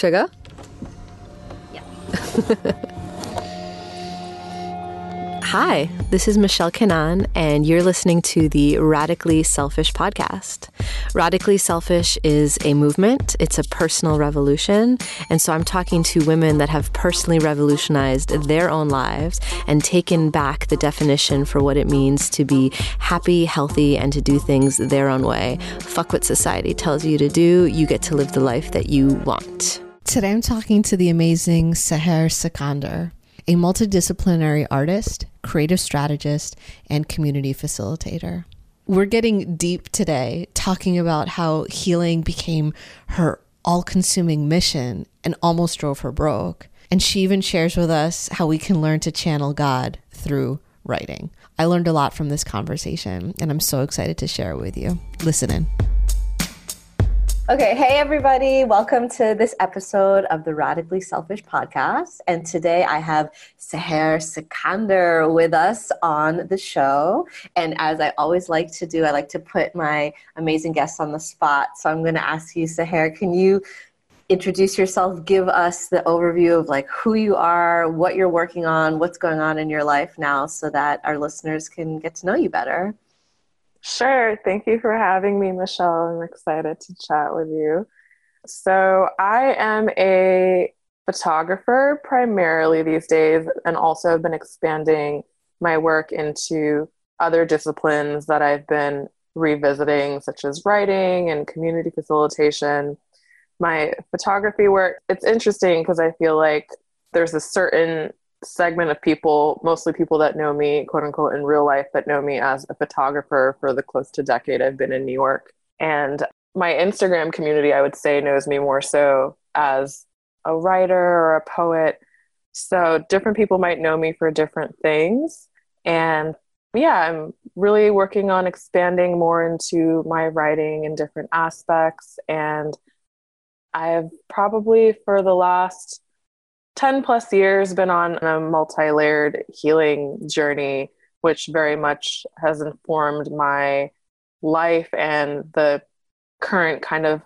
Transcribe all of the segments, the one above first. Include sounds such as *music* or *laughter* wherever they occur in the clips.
Go? Yeah. *laughs* Hi, this is Michelle Kanan, and you're listening to the Radically Selfish podcast. Radically Selfish is a movement, it's a personal revolution. And so I'm talking to women that have personally revolutionized their own lives and taken back the definition for what it means to be happy, healthy, and to do things their own way. Fuck what society tells you to do, you get to live the life that you want. Today I'm talking to the amazing Seher Sikandar a multidisciplinary artist, creative strategist, and community facilitator. We're getting deep today, talking about how healing became her all consuming mission and almost drove her broke. And she even shares with us how we can learn to channel God through writing. I learned a lot from this conversation, and I'm so excited to share it with you. Listen in. Okay, hey everybody, welcome to this episode of the Radically Selfish podcast. And today I have Seher Sikandar with us on the show. And as I always like to do, I like to put my amazing guests on the spot. So I'm going to ask you, Seher, can you introduce yourself, give us the overview of like who you are, what you're working on, what's going on in your life now so that our listeners can get to know you better? Sure. Thank you for having me, Michelle. I'm excited to chat with you. So, I am a photographer primarily these days, and also have been expanding my work into other disciplines that I've been revisiting, such as writing and community facilitation. My photography work, it's interesting because I feel like there's a certain segment of people, mostly people that know me, quote unquote, in real life, that know me as a photographer for the close to decade I've been in New York. And my Instagram community, I would say, knows me more so as a writer or a poet. So different people might know me for different things. And yeah, I'm really working on expanding more into my writing in different aspects. And I've probably for the last 10 plus years been on a multi-layered healing journey which very much has informed my life and the current kind of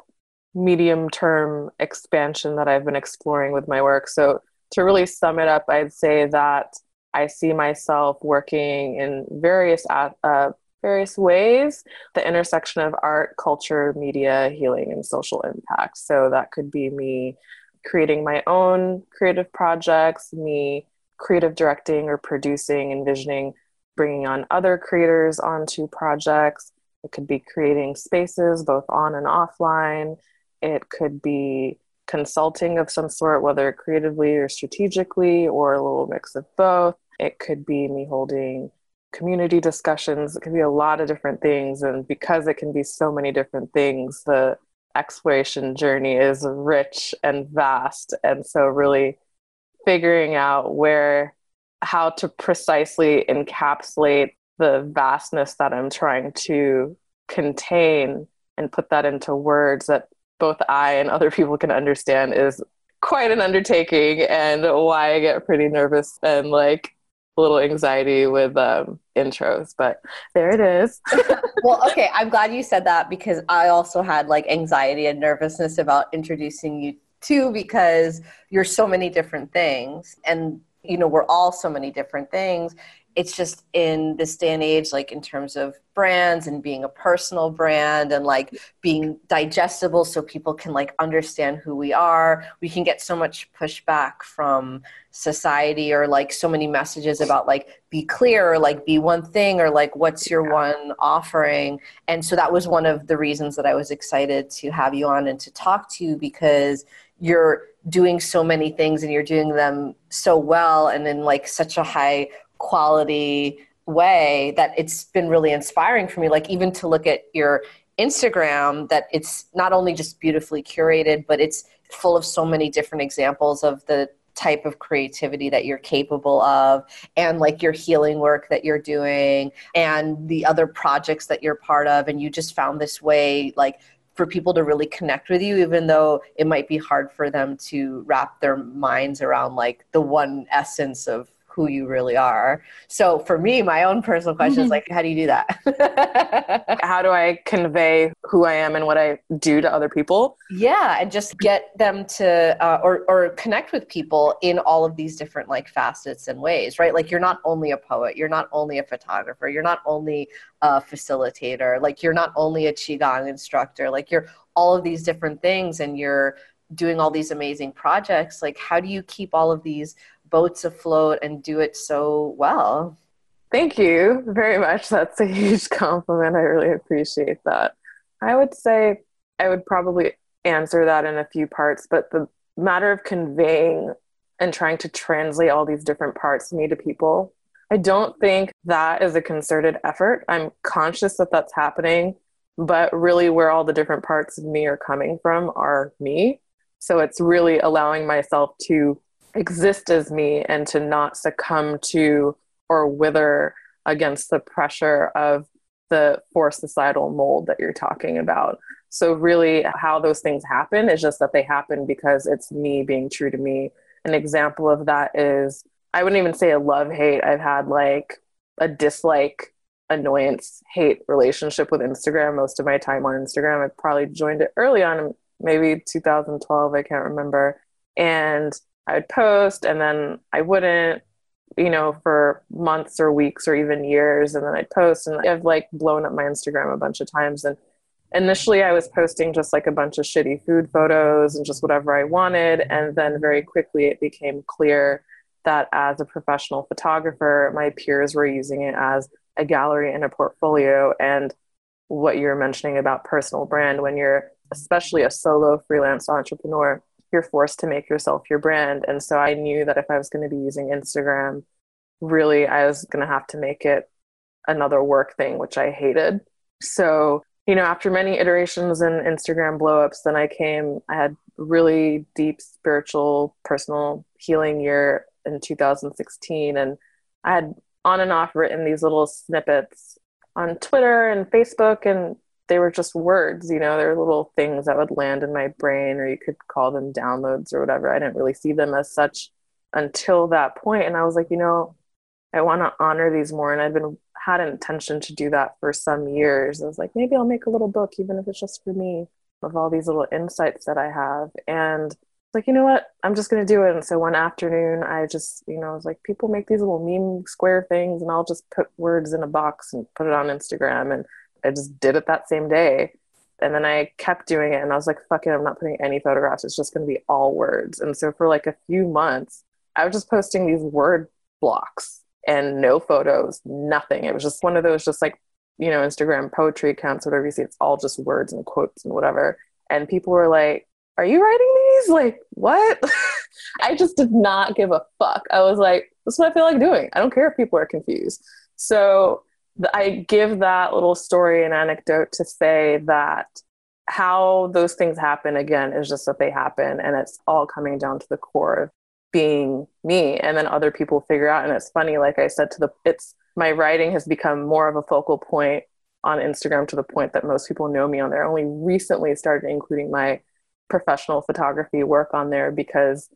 medium term expansion that I've been exploring with my work. So, to really sum it up, I'd say that I see myself working in various uh, various ways, the intersection of art, culture, media, healing, and social impact. So that could be me creating my own creative projects, me creative directing or producing, envisioning bringing on other creators onto projects. It could be creating spaces both on and offline. It could be consulting of some sort, whether creatively or strategically, or a little mix of both. It could be me holding community discussions. It could be a lot of different things. And because it can be so many different things, the exploration journey is rich and vast. And so, really figuring out where, how to precisely encapsulate the vastness that I'm trying to contain and put that into words that both I and other people can understand is quite an undertaking and why I get pretty nervous and like little anxiety with um, intros, but there it is. *laughs* well, okay, I'm glad you said that because I also had like anxiety and nervousness about introducing you too because you're so many different things and you know we're all so many different things it's just in this day and age like in terms of brands and being a personal brand and like being digestible so people can like understand who we are. We can get so much pushback from society or like so many messages about like be clear or like be one thing or like what's your one offering. And so that was one of the reasons that i was excited to have you on and to talk to you because you're doing so many things and you're doing them so well and in like such a high quality way that it's been really inspiring for me like even to look at your instagram that it's not only just beautifully curated but it's full of so many different examples of the type of creativity that you're capable of and like your healing work that you're doing and the other projects that you're part of. And you just found this way like for people to really connect with you even though it might be hard for them to wrap their minds around like the one essence of who you really are. So for me, my own personal question is mm-hmm. like, how do you do that? *laughs* how do I convey who I am and what I do to other people? Yeah, and just get them to uh, or or connect with people in all of these different like facets and ways, right? Like you're not only a poet, you're not only a photographer, you're not only a facilitator, like you're not only a qigong instructor, like you're all of these different things, and you're doing all these amazing projects. Like, how do you keep all of these boats afloat and do it so well. Thank you very much. That's a huge *laughs* compliment. I really appreciate that. I would say I would probably answer that in a few parts, but the matter of conveying and trying to translate all these different parts of me to people, I don't think that is a concerted effort. I'm conscious that that's happening, but really where all the different parts of me are coming from are me. So it's really allowing myself to exist as me and to not succumb to or wither against the pressure of the forced societal mold that you're talking about. So, really, how those things happen is just that they happen because it's me being true to me. An example of that is I wouldn't even say a love hate. I've had like a dislike, annoyance, hate relationship with Instagram most of my time on Instagram. I probably joined it early on, maybe 2012, I can't remember. And I would post and then I wouldn't, you know, for months or weeks or even years. And then I'd post and I've like blown up my Instagram a bunch of times. And initially I was posting just like a bunch of shitty food photos and just whatever I wanted. And then very quickly it became clear that as a professional photographer, my peers were using it as a gallery and a portfolio. And what you're mentioning about personal brand, when you're especially a solo freelance entrepreneur, you're forced to make yourself your brand. And so I knew that if I was going to be using Instagram, really I was going to have to make it another work thing, which I hated. So, you know, after many iterations and Instagram blowups, then I came, I had really deep spiritual, personal healing year in 2016. And I had on and off written these little snippets on Twitter and Facebook and they were just words, you know, they were little things that would land in my brain, or you could call them downloads or whatever. I didn't really see them as such until that point. And I was like, you know, I want to honor these more. And I've been had an intention to do that for some years. I was like, maybe I'll make a little book, even if it's just for me, of all these little insights that I have. And like, you know what? I'm just going to do it. And so one afternoon, I just, you know, I was like, people make these little meme square things, and I'll just put words in a box and put it on Instagram. And I just did it that same day. And then I kept doing it and I was like, fuck it, I'm not putting any photographs. It's just going to be all words. And so for like a few months, I was just posting these word blocks and no photos, nothing. It was just one of those, just like, you know, Instagram poetry accounts, whatever you see, it's all just words and quotes and whatever. And people were like, are you writing these? Like, what? *laughs* I just did not give a fuck. I was like, this is what I feel like doing. I don't care if people are confused. So I give that little story and anecdote to say that how those things happen again is just that they happen and it's all coming down to the core of being me. And then other people figure out. And it's funny like i said to the it's my writing has become more of a focal point on instagram to the point that most people know me on there. I only recently started including my professional photography work on there because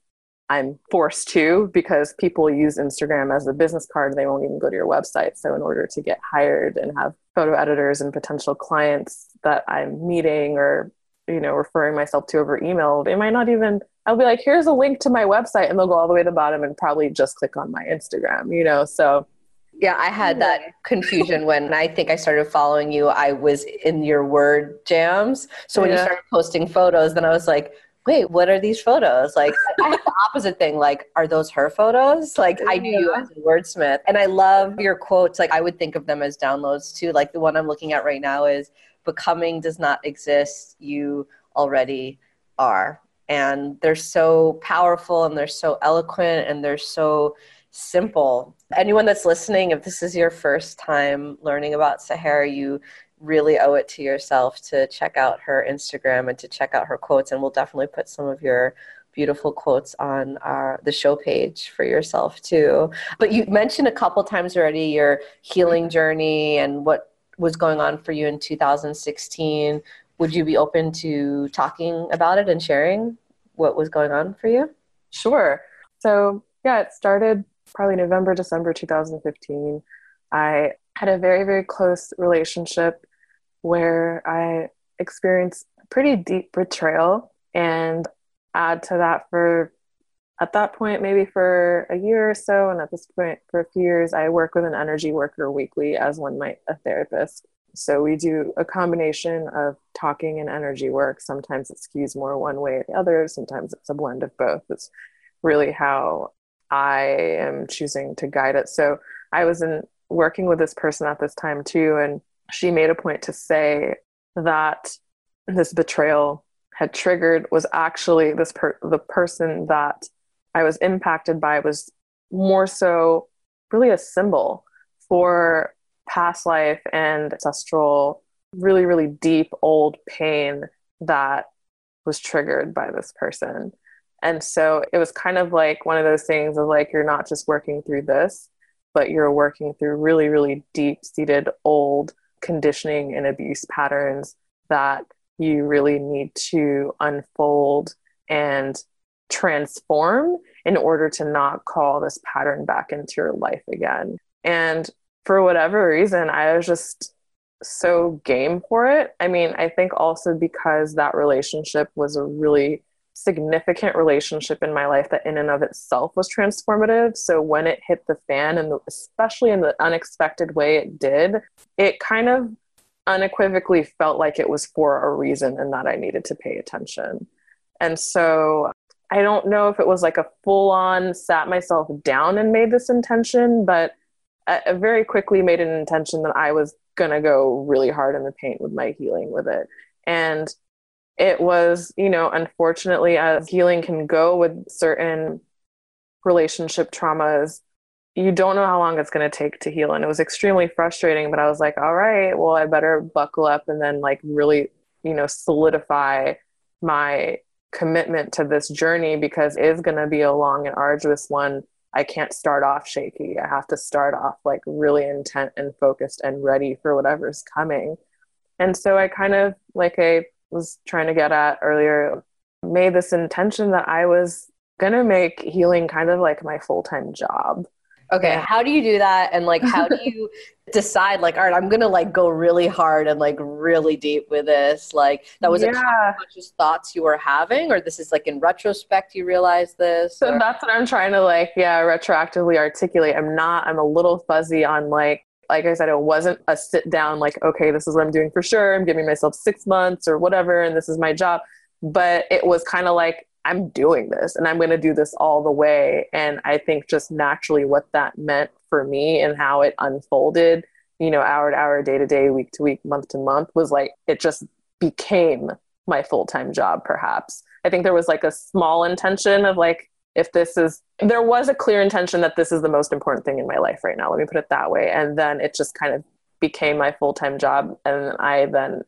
I'm forced to because people use Instagram as a business card. They won't even go to your website. So, in order to get hired and have photo editors and potential clients that I'm meeting or, you know, referring myself to over email, they might not even, I'll be like, here's a link to my website. And they'll go all the way to the bottom and probably just click on my Instagram, you know? So, yeah, I had that confusion when I think I started following you. I was in your word jams. So when yeah. you started posting photos, then I was like, wait, what are these photos? Like, I have the opposite thing. Like, are those her photos? Like, I do you as a wordsmith. And I love your quotes. Like, I would think of them as downloads too. Like, the one I'm looking at right now is Becoming does not exist. You already are. And they're so powerful and they're so eloquent and they're so simple. Anyone that's listening, if this is your first time learning about Sahara, you really owe it to yourself to check out her Instagram and to check out her quotes. And we'll definitely put some of your beautiful quotes on our the show page for yourself too. But you mentioned a couple times already your healing journey and what was going on for you in 2016. Would you be open to talking about it and sharing what was going on for you? Sure. So, yeah, it started probably November, December 2015, I had a very, very close relationship where I experienced pretty deep betrayal. And add to that for at that point, maybe for a year or so, and at this point for a few years, I work with an energy worker weekly as one might a therapist. So we do a combination of talking and energy work. Sometimes it skews more one way or the other. Sometimes it's a blend of both. It's really how I am choosing to guide it. So I was in working with this person at this time too, and she made a point to say that this betrayal had triggered was actually this per- the person that I was impacted by was more so really a symbol for past life and ancestral, really, really deep old pain that was triggered by this person. And so it was kind of like one of those things of like, you're not just working through this, but you're working through really, really deep seated old conditioning and abuse patterns that you really need to unfold and transform in order to not call this pattern back into your life again. And for whatever reason, I was just so game for it. I mean, I think also because that relationship was a really significant relationship in my life that in and of itself was transformative. So when it hit the fan and especially in the unexpected way it did, it kind of unequivocally felt like it was for a reason and that I needed to pay attention. And so I don't know if it was like a full on sat myself down and made this intention, but I very quickly made an intention that I was going to go really hard in the paint with my healing with it. And it was, you know, unfortunately, as healing can go with certain relationship traumas, you don't know how long it's going to take to heal. And it was extremely frustrating, but I was like, all right, well, I better buckle up and then, like, really, you know, solidify my commitment to this journey because it is going to be a long and arduous one. I can't start off shaky. I have to start off like really intent and focused and ready for whatever's coming. And so I kind of, like I was trying to get at earlier, made this intention that I was going to make healing kind of like my full time job. Okay, how do you do that? And like, how do *laughs* you decide, like, all right, I'm gonna like go really hard and like really deep with this? Like, that was yeah. conscious thoughts you were having, or this is like in retrospect you realize this? So or? that's what I'm trying to like, yeah, retroactively articulate. I'm not. I'm a little fuzzy on like like I said, it wasn't a sit down, like, okay, this is what I'm doing for sure. I'm giving myself six months or whatever, and this is my job. But it was kind of like, I'm doing this and I'm going to do this all the way. And I think just naturally what that meant for me and how it unfolded, you know, hour to hour, day to day, week to week, month to month was like, it just became my full time job, perhaps. I think there was like a small intention of like, if this is, there was a clear intention that this is the most important thing in my life right now. Let me put it that way. And then it just kind of became my full time job. And I then,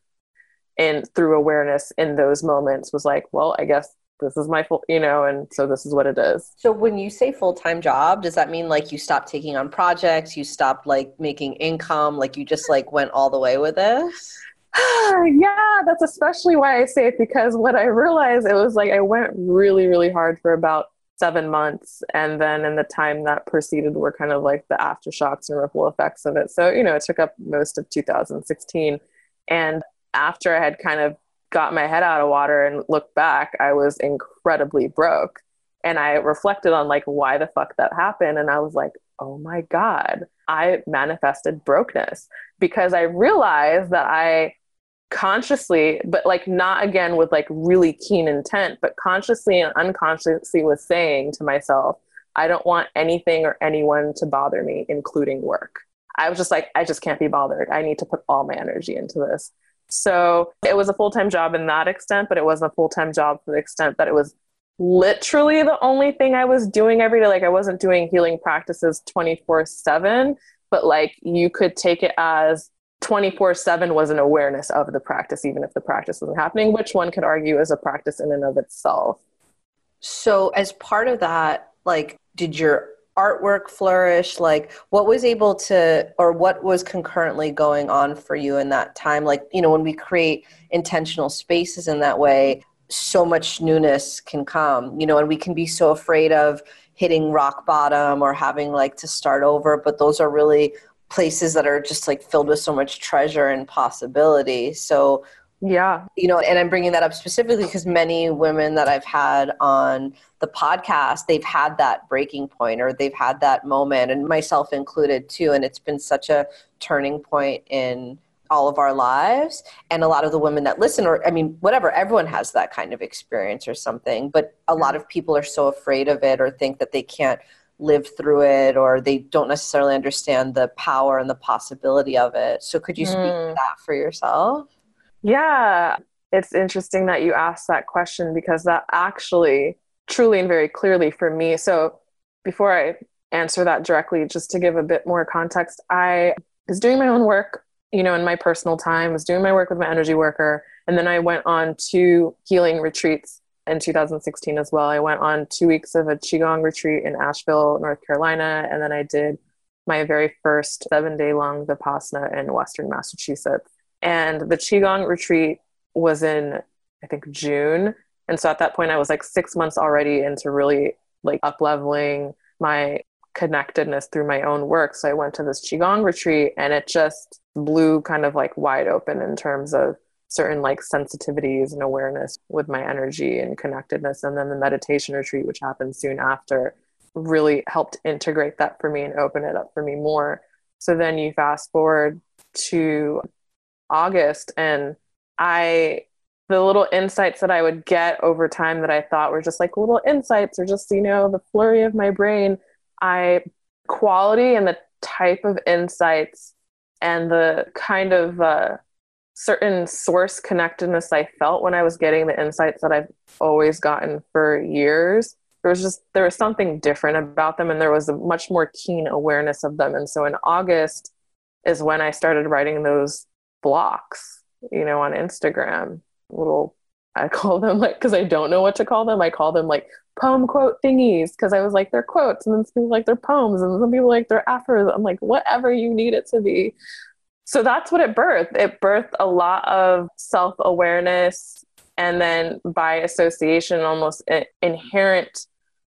in through awareness in those moments, was like, well, I guess this is my full you know and so this is what it is so when you say full-time job does that mean like you stopped taking on projects you stopped like making income like you just like went all the way with this *sighs* yeah that's especially why i say it because what i realized it was like i went really really hard for about seven months and then in the time that preceded were kind of like the aftershocks and ripple effects of it so you know it took up most of 2016 and after i had kind of got my head out of water and looked back, I was incredibly broke. And I reflected on like why the fuck that happened. And I was like, oh my God, I manifested brokenness because I realized that I consciously, but like not again with like really keen intent, but consciously and unconsciously was saying to myself, I don't want anything or anyone to bother me, including work. I was just like, I just can't be bothered. I need to put all my energy into this. So it was a full time job in that extent, but it wasn't a full time job for the extent that it was literally the only thing I was doing every day. Like I wasn't doing healing practices 24 7, but like you could take it as 24 7 was an awareness of the practice, even if the practice wasn't happening, which one could argue is a practice in and of itself. So, as part of that, like, did your artwork flourish like what was able to or what was concurrently going on for you in that time like you know when we create intentional spaces in that way so much newness can come, you know, and we can be so afraid of hitting rock bottom or having like to start over, but those are really places that are just like filled with so much treasure and possibility. So, yeah. You know, and I'm bringing that up specifically because many women that I've had on the podcast, they've had that breaking point or they've had that moment, and myself included too. And it's been such a turning point in all of our lives. And a lot of the women that listen, or I mean, whatever, everyone has that kind of experience or something. But a lot of people are so afraid of it or think that they can't live through it or they don't necessarily understand the power and the possibility of it. So could you speak mm. to that for yourself? Yeah. It's interesting that you asked that question because that actually truly and very clearly for me. So before I answer that directly, just to give a bit more context, I was doing my own work, you know, in my personal time, was doing my work with my energy worker. And then I went on two healing retreats in 2016 as well. I went on two weeks of a Qigong retreat in Asheville, North Carolina. And then I did my very first seven day long Vipassana in Western Massachusetts. And the Qigong retreat was in, I think, June. And so at that point, I was like six months already into really like up leveling my connectedness through my own work. So I went to this Qigong retreat and it just blew kind of like wide open in terms of certain like sensitivities and awareness with my energy and connectedness. And then the meditation retreat, which happened soon after, really helped integrate that for me and open it up for me more. So then you fast forward to August and I the little insights that I would get over time that I thought were just like little insights or just, you know, the flurry of my brain, I quality and the type of insights and the kind of uh, certain source connectedness I felt when I was getting the insights that I've always gotten for years. There was just there was something different about them and there was a much more keen awareness of them. And so in August is when I started writing those blocks, you know, on Instagram little I *laughs* call them like because I don't know what to call them. I call them like poem quote thingies because I was like they're quotes, and then some people like they're poems, and some people like they're aphorisms. I'm like whatever you need it to be. So that's what it birthed. It birthed a lot of self awareness, and then by association, almost inherent,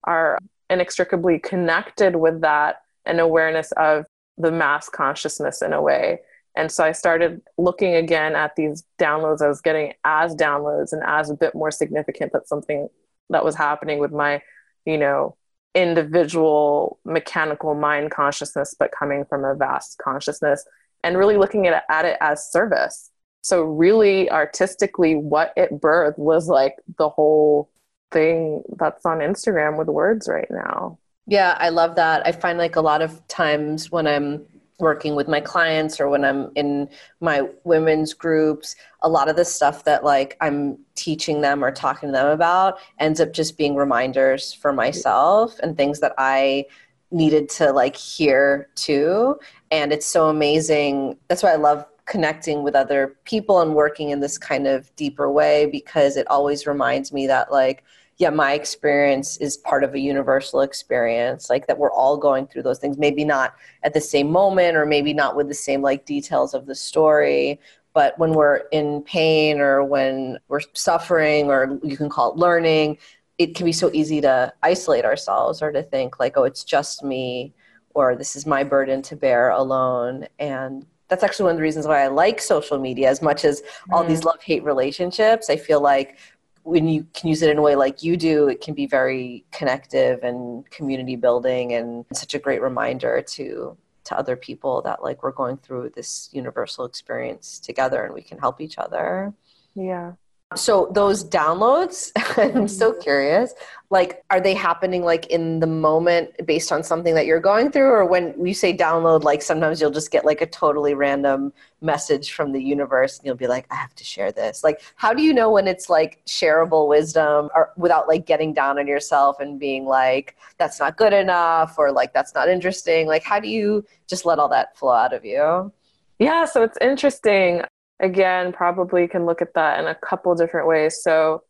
are inextricably connected with that, an awareness of the mass consciousness in a way. And so I started looking again at these downloads. I was getting as downloads and as a bit more significant that something that was happening with my, you know, individual mechanical mind consciousness, but coming from a vast consciousness and really looking at it, at it as service. So, really artistically, what it birthed was like the whole thing that's on Instagram with words right now. Yeah, I love that. I find like a lot of times when I'm working with my clients or when I'm in my women's groups, a lot of the stuff that like I'm teaching them or talking to them about ends up just being reminders for myself and things that I needed to like hear too. And it's so amazing. That's why I love connecting with other people and working in this kind of deeper way because it always reminds me that like yeah, my experience is part of a universal experience, like that we're all going through those things, maybe not at the same moment or maybe not with the same like details of the story. But when we're in pain or when we're suffering, or you can call it learning, it can be so easy to isolate ourselves or to think like, oh, it's just me, or this is my burden to bear alone. And that's actually one of the reasons why I like social media as much as all mm. these love hate relationships. I feel like when you can use it in a way like you do, it can be very connective and community building and such a great reminder to to other people that like we're going through this universal experience together and we can help each other. Yeah. So those downloads, *laughs* I'm so mm-hmm. curious. Like, are they happening like in the moment based on something that you're going through, or when you say download, like sometimes you'll just get like a totally random message from the universe, and you'll be like, I have to share this. Like, how do you know when it's like shareable wisdom, or without like getting down on yourself and being like, that's not good enough, or like that's not interesting? Like, how do you just let all that flow out of you? Yeah, so it's interesting again, probably can look at that in a couple different ways. So,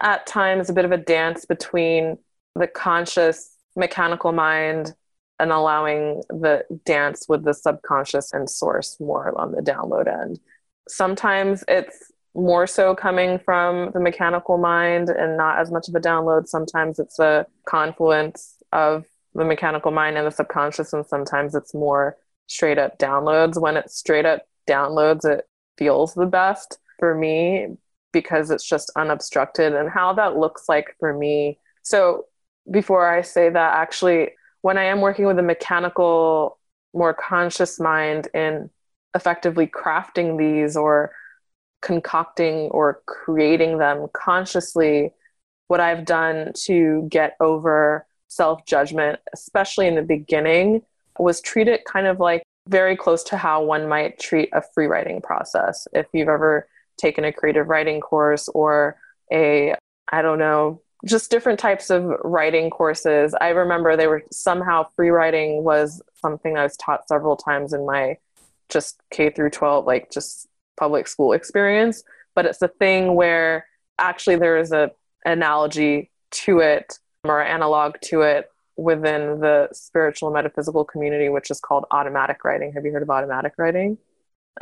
at times, a bit of a dance between the conscious mechanical mind and allowing the dance with the subconscious and source more on the download end. Sometimes it's more so coming from the mechanical mind and not as much of a download. Sometimes it's a confluence of the mechanical mind and the subconscious, and sometimes it's more straight up downloads. When it's straight up downloads, it feels the best for me because it's just unobstructed. And how that looks like for me. So, before I say that, actually, when I am working with a mechanical, more conscious mind in effectively crafting these or concocting or creating them consciously, what I've done to get over self judgment, especially in the beginning, was treat it kind of like very close to how one might treat a free writing process. If you've ever taken a creative writing course or a, I don't know, just different types of writing courses. I remember they were somehow free writing was something I was taught several times in my just K through 12, like just public school experience. But it's a thing where actually there is a analogy to it or analog to it within the spiritual metaphysical community, which is called automatic writing. Have you heard of automatic writing?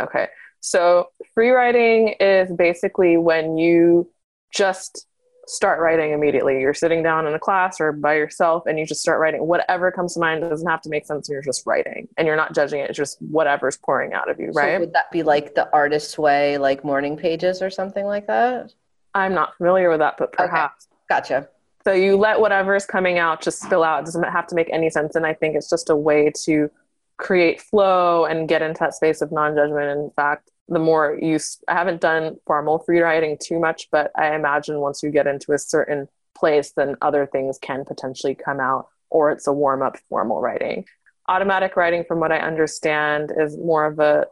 Okay. So, free writing is basically when you just start writing immediately. You're sitting down in a class or by yourself and you just start writing. Whatever comes to mind doesn't have to make sense. You're just writing and you're not judging it. It's just whatever's pouring out of you, right? So would that be like the artist's way, like morning pages or something like that? I'm not familiar with that, but perhaps. Okay. Gotcha. So you let whatever's coming out just spill out. It doesn't have to make any sense. And I think it's just a way to create flow and get into that space of non-judgment. In fact, the more you, I haven't done formal free writing too much, but I imagine once you get into a certain place, then other things can potentially come out, or it's a warm up formal writing. Automatic writing, from what I understand, is more of a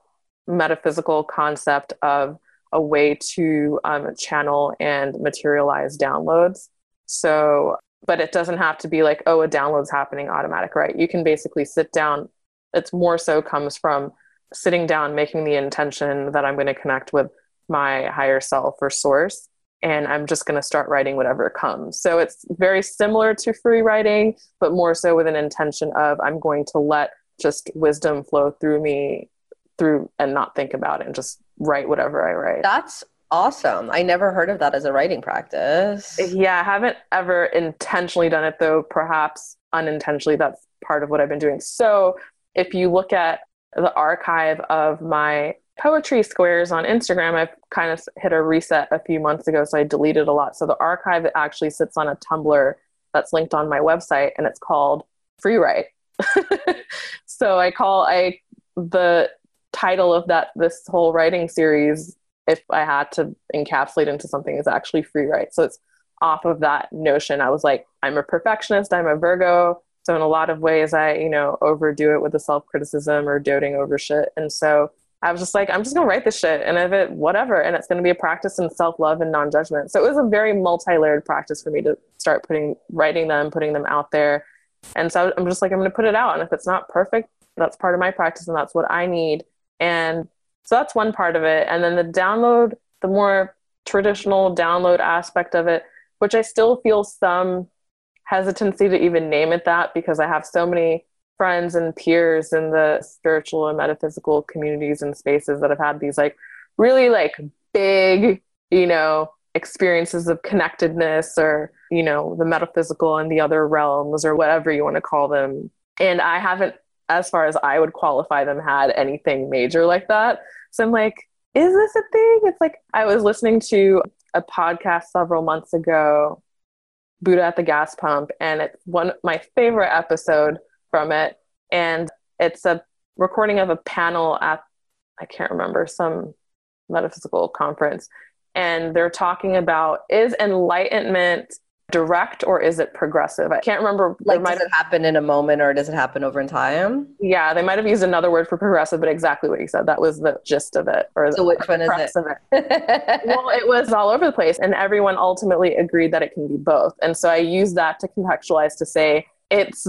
metaphysical concept of a way to um, channel and materialize downloads. So, but it doesn't have to be like, oh, a download's happening automatic, right? You can basically sit down. It's more so comes from sitting down, making the intention that I'm going to connect with my higher self or source. And I'm just going to start writing whatever comes. So it's very similar to free writing, but more so with an intention of I'm going to let just wisdom flow through me through and not think about it and just write whatever I write. That's awesome. I never heard of that as a writing practice. Yeah, I haven't ever intentionally done it though, perhaps unintentionally. That's part of what I've been doing. So if you look at the archive of my poetry squares on Instagram, I've kind of hit a reset a few months ago, so I deleted a lot. So the archive actually sits on a Tumblr that's linked on my website, and it's called Free Write. *laughs* so I call I the title of that this whole writing series, if I had to encapsulate into something, is actually Free Write. So it's off of that notion. I was like, I'm a perfectionist. I'm a Virgo. So in a lot of ways, I, you know, overdo it with the self criticism or doting over shit. And so I was just like, I'm just gonna write this shit and if it whatever. And it's gonna be a practice in self love and non judgment. So it was a very multi layered practice for me to start putting writing them, putting them out there. And so I'm just like, I'm gonna put it out. And if it's not perfect, that's part of my practice and that's what I need. And so that's one part of it. And then the download, the more traditional download aspect of it, which I still feel some hesitancy to even name it that because I have so many friends and peers in the spiritual and metaphysical communities and spaces that have had these like really like big, you know, experiences of connectedness or, you know, the metaphysical and the other realms or whatever you want to call them. And I haven't, as far as I would qualify them, had anything major like that. So I'm like, is this a thing? It's like I was listening to a podcast several months ago Buddha at the gas pump, and it's one my favorite episode from it. And it's a recording of a panel at I can't remember some metaphysical conference, and they're talking about is enlightenment direct or is it progressive? I can't remember. Like, does it happen in a moment or does it happen over in time? Yeah, they might have used another word for progressive, but exactly what you said. That was the gist of it. Or so which one is it? it. *laughs* well, it was all over the place, and everyone ultimately agreed that it can be both. And so I use that to contextualize to say it's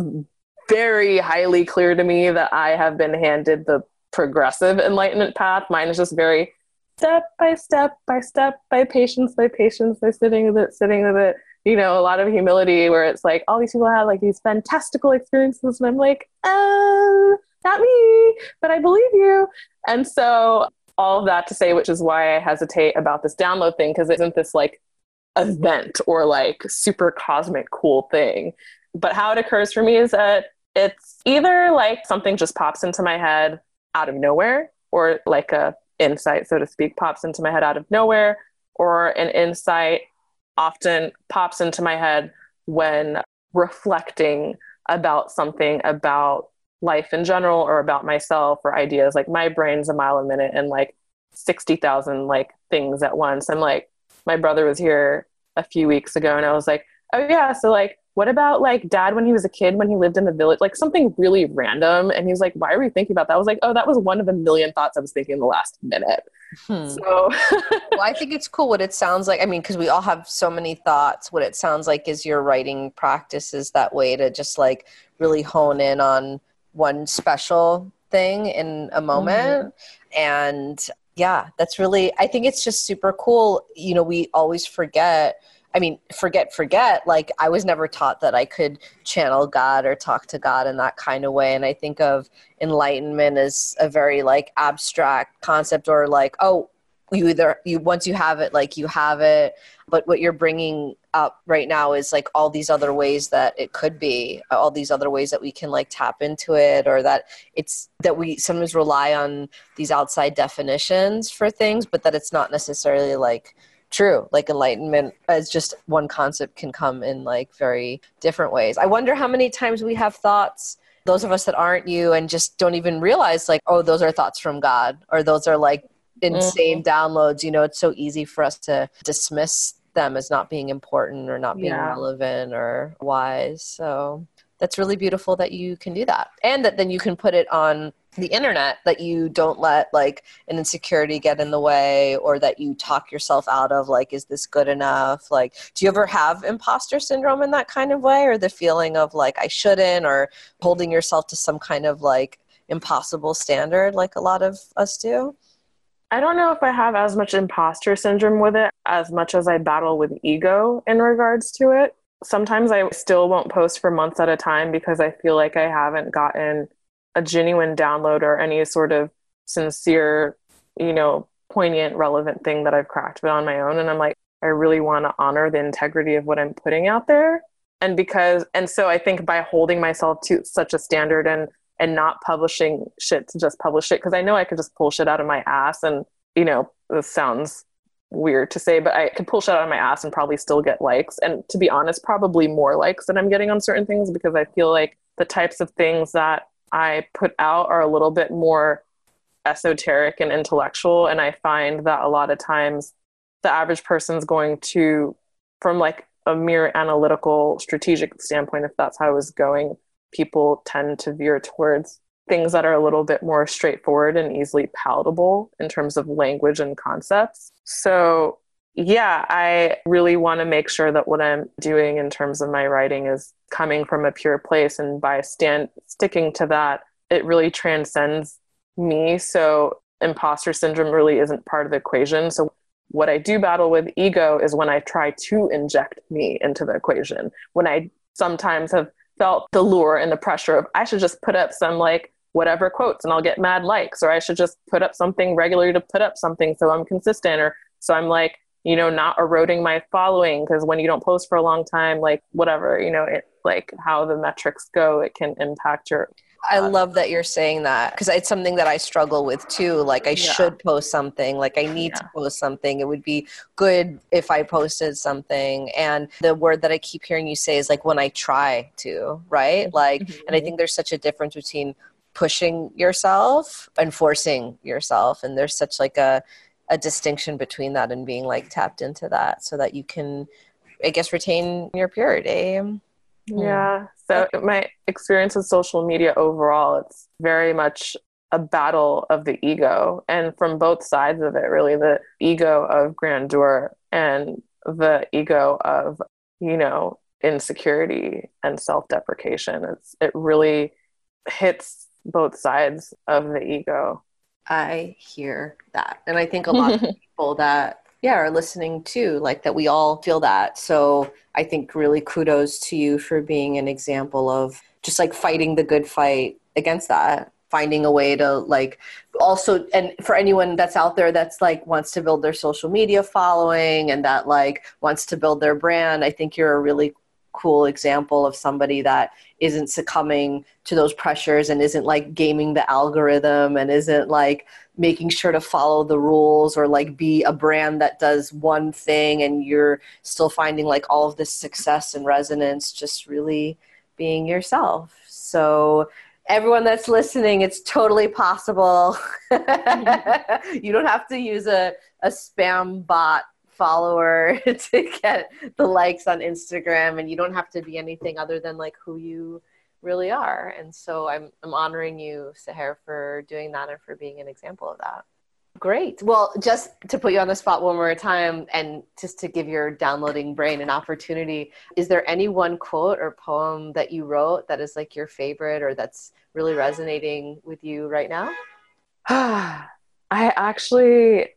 very highly clear to me that I have been handed the progressive enlightenment path. Mine is just very step by step by step by patience by patience by sitting with it, sitting with it you know, a lot of humility where it's like all these people have like these fantastical experiences, and I'm like, uh, not me, but I believe you. And so all of that to say, which is why I hesitate about this download thing, because it isn't this like event or like super cosmic cool thing. But how it occurs for me is that it's either like something just pops into my head out of nowhere, or like a insight, so to speak, pops into my head out of nowhere, or an insight often pops into my head when reflecting about something about life in general or about myself or ideas like my brain's a mile a minute and like 60,000 like things at once. I'm like my brother was here a few weeks ago and I was like, "Oh yeah, so like what about like dad when he was a kid when he lived in the village like something really random and he's like why are we thinking about that? I was like oh that was one of a million thoughts i was thinking in the last minute. Hmm. so *laughs* well i think it's cool what it sounds like. I mean because we all have so many thoughts. What it sounds like is your writing practices that way to just like really hone in on one special thing in a moment. Mm-hmm. and yeah that's really i think it's just super cool. You know we always forget I mean, forget, forget. Like, I was never taught that I could channel God or talk to God in that kind of way. And I think of enlightenment as a very like abstract concept or like, oh, you either, you, once you have it, like you have it. But what you're bringing up right now is like all these other ways that it could be, uh, all these other ways that we can like tap into it or that it's, that we sometimes rely on these outside definitions for things, but that it's not necessarily like, true like enlightenment as just one concept can come in like very different ways i wonder how many times we have thoughts those of us that aren't you and just don't even realize like oh those are thoughts from god or those are like insane mm-hmm. downloads you know it's so easy for us to dismiss them as not being important or not being yeah. relevant or wise so that's really beautiful that you can do that and that then you can put it on the internet that you don't let like an insecurity get in the way or that you talk yourself out of like is this good enough like do you ever have imposter syndrome in that kind of way or the feeling of like i shouldn't or holding yourself to some kind of like impossible standard like a lot of us do I don't know if I have as much imposter syndrome with it as much as I battle with ego in regards to it. Sometimes I still won't post for months at a time because I feel like I haven't gotten a genuine download or any sort of sincere, you know, poignant, relevant thing that I've cracked but on my own. And I'm like, I really want to honor the integrity of what I'm putting out there. And because, and so I think by holding myself to such a standard and, and not publishing shit to just publish it, because I know I could just pull shit out of my ass. And, you know, this sounds weird to say, but I could pull shit out of my ass and probably still get likes. And to be honest, probably more likes than I'm getting on certain things because I feel like the types of things that I put out are a little bit more esoteric and intellectual. And I find that a lot of times the average person's going to, from like a mere analytical, strategic standpoint, if that's how I was going, people tend to veer towards things that are a little bit more straightforward and easily palatable in terms of language and concepts. So yeah, I really want to make sure that what I'm doing in terms of my writing is coming from a pure place. And by stand sticking to that, it really transcends me. So imposter syndrome really isn't part of the equation. So what I do battle with ego is when I try to inject me into the equation. When I sometimes have felt the lure and the pressure of I should just put up some like whatever quotes and I'll get mad likes, or I should just put up something regularly to put up something so I'm consistent, or so I'm like you know, not eroding my following because when you don't post for a long time, like whatever, you know, it like how the metrics go, it can impact your. I love that you're saying that because it's something that I struggle with too. Like I yeah. should post something, like I need yeah. to post something. It would be good if I posted something. And the word that I keep hearing you say is like when I try to, right? Like, mm-hmm. and I think there's such a difference between pushing yourself and forcing yourself. And there's such like a a distinction between that and being like tapped into that so that you can i guess retain your purity. Hmm. Yeah. So my experience with social media overall it's very much a battle of the ego and from both sides of it really the ego of grandeur and the ego of you know insecurity and self-deprecation. It's it really hits both sides of the ego I hear that. And I think a lot of *laughs* people that yeah are listening too like that we all feel that so i think really kudos to you for being an example of just like fighting the good fight against that finding a way to like also and for anyone that's out there that's like wants to build their social media following and that like wants to build their brand i think you're a really cool example of somebody that isn't succumbing to those pressures and isn't like gaming the algorithm and isn't like making sure to follow the rules or like be a brand that does one thing and you're still finding like all of this success and resonance just really being yourself so everyone that's listening, it's totally possible. *laughs* *laughs* you don't have to use a, a spam bot follower *laughs* to get the likes on Instagram, and you don't have to be anything other than like who you really are. And so I'm, I'm honoring you, Seher, for doing that and for being an example of that. Great. Well, just to put you on the spot one more time and just to give your downloading brain an opportunity, is there any one quote or poem that you wrote that is like your favorite or that's really resonating with you right now? *sighs* I actually,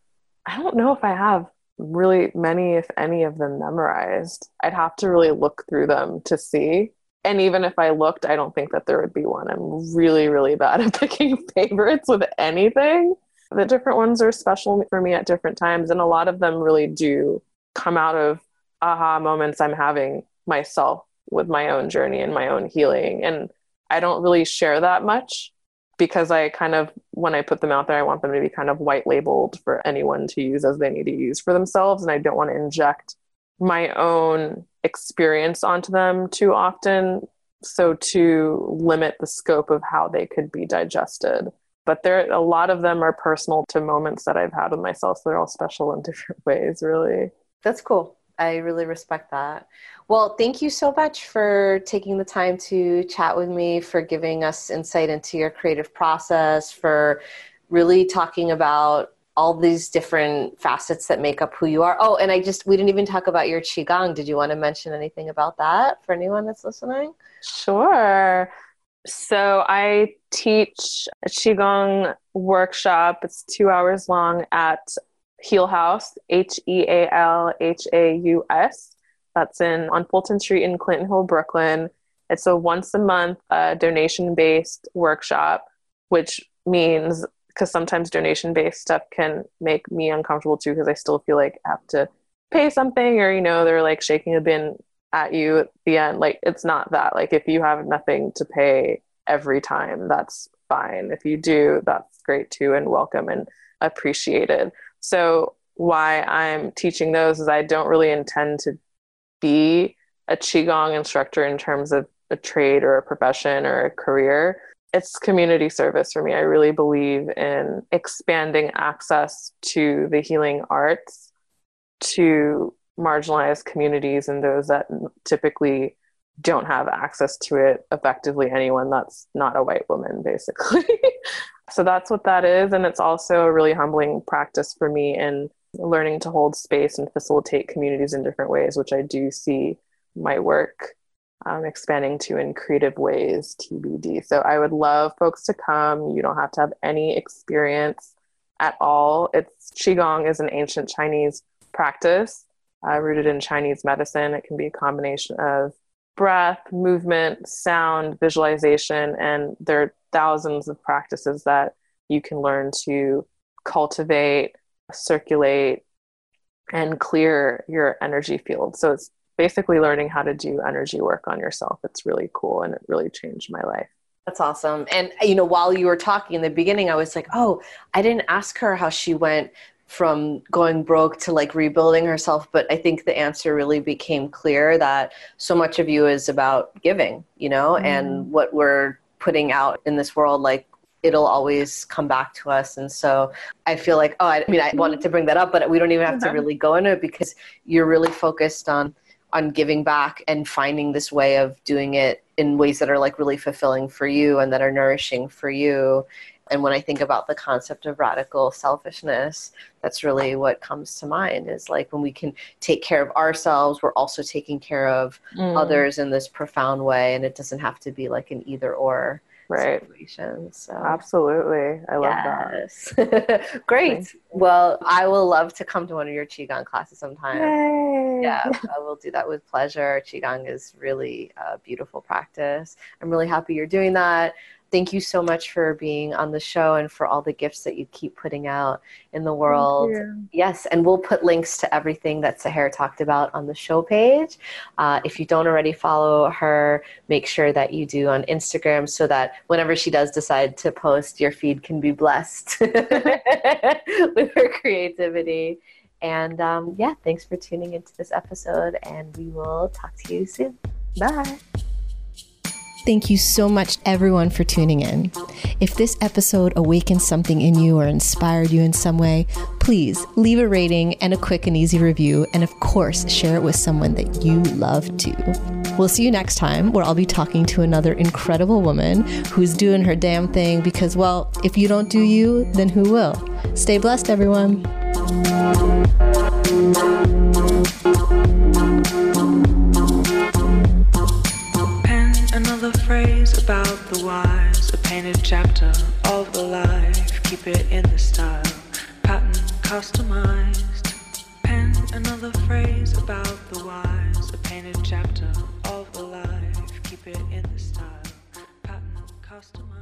I don't know if I have really many, if any of them memorized. I'd have to really look through them to see. And even if I looked, I don't think that there would be one. I'm really, really bad at *laughs* picking favorites with anything the different ones are special for me at different times and a lot of them really do come out of aha moments i'm having myself with my own journey and my own healing and i don't really share that much because i kind of when i put them out there i want them to be kind of white labeled for anyone to use as they need to use for themselves and i don't want to inject my own experience onto them too often so to limit the scope of how they could be digested but there a lot of them are personal to moments that I've had with myself. So they're all special in *laughs* different ways, really. That's cool. I really respect that. Well, thank you so much for taking the time to chat with me, for giving us insight into your creative process, for really talking about all these different facets that make up who you are. Oh, and I just, we didn't even talk about your Qigong. Did you want to mention anything about that for anyone that's listening? Sure. So I teach a Qigong workshop. It's two hours long at Heal Haus, H E A L H A U S. That's in on Fulton Street in Clinton Hill, Brooklyn. It's a once a month uh, donation based workshop, which means because sometimes donation based stuff can make me uncomfortable too, because I still feel like I have to pay something or, you know, they're like shaking a bin at you at the end. Like it's not that. Like if you have nothing to pay every time, that's fine. If you do, that's great too and welcome and appreciated. So why I'm teaching those is I don't really intend to be a qigong instructor in terms of a trade or a profession or a career. It's community service for me. I really believe in expanding access to the healing arts to marginalized communities and those that typically don't have access to it effectively anyone that's not a white woman *laughs* basically so that's what that is and it's also a really humbling practice for me in learning to hold space and facilitate communities in different ways which i do see my work um, expanding to in creative ways tbd so i would love folks to come. You don't have to have any experience at all. It's qigong is an ancient chinese practice uh, rooted in Chinese medicine. It can be a combination of breath, movement, sound, visualization, and there are thousands of practices that you can learn to cultivate, circulate, and clear your energy field. So it's basically learning how to do energy work on yourself. It's really cool and it really changed my life. That's awesome. And you know, while you were talking in the beginning, I was like, "Oh, I didn't ask her how she went from going broke to like rebuilding herself but i think the answer really became clear that so much of you is about giving you know mm. and what we're putting out in this world like it'll always come back to us and so i feel like oh i mean i wanted to bring that up but we don't even have to mm-hmm. really go into it because you're really focused on on giving back and finding this way of doing it in ways that are like really fulfilling for you and that are nourishing for you and when i think about the concept of radical selfishness that's really what comes to mind is like when we can take care of ourselves we're also taking care of mm. others in this profound way and it doesn't have to be like an either or right situation so absolutely i love yes. that *laughs* great well i will love to come to one of your qigong classes sometime. Yay. Yeah, I will do that with pleasure. Qigong is really a beautiful practice. I'm really happy you're doing that thank you so much for being on the show and for all the gifts that you keep putting out in the world. Yes, and we'll put links to everything that Sahar talked about on the show page. Uh, if you don't already follow her, make sure that you do on Instagram so that whenever she does decide to post, your feed can be blessed *laughs* with her creativity. And um, yeah, thanks for tuning into this episode, and we will talk to you soon. Bye. Thank you so much, everyone, for tuning in. If this episode awakened something in you or inspired you in some way, please leave a rating and a quick and easy review. And of course, share it with someone that you love too. We'll see you next time, where I'll be talking to another incredible woman who's doing her damn thing because, well, if you don't do you, then who will? Stay blessed, everyone. about the wise, a painted chapter of the life. Keep it in the style, pattern customized. Pen another phrase about the wise, a painted chapter of the life. Keep it in the style, pattern customized.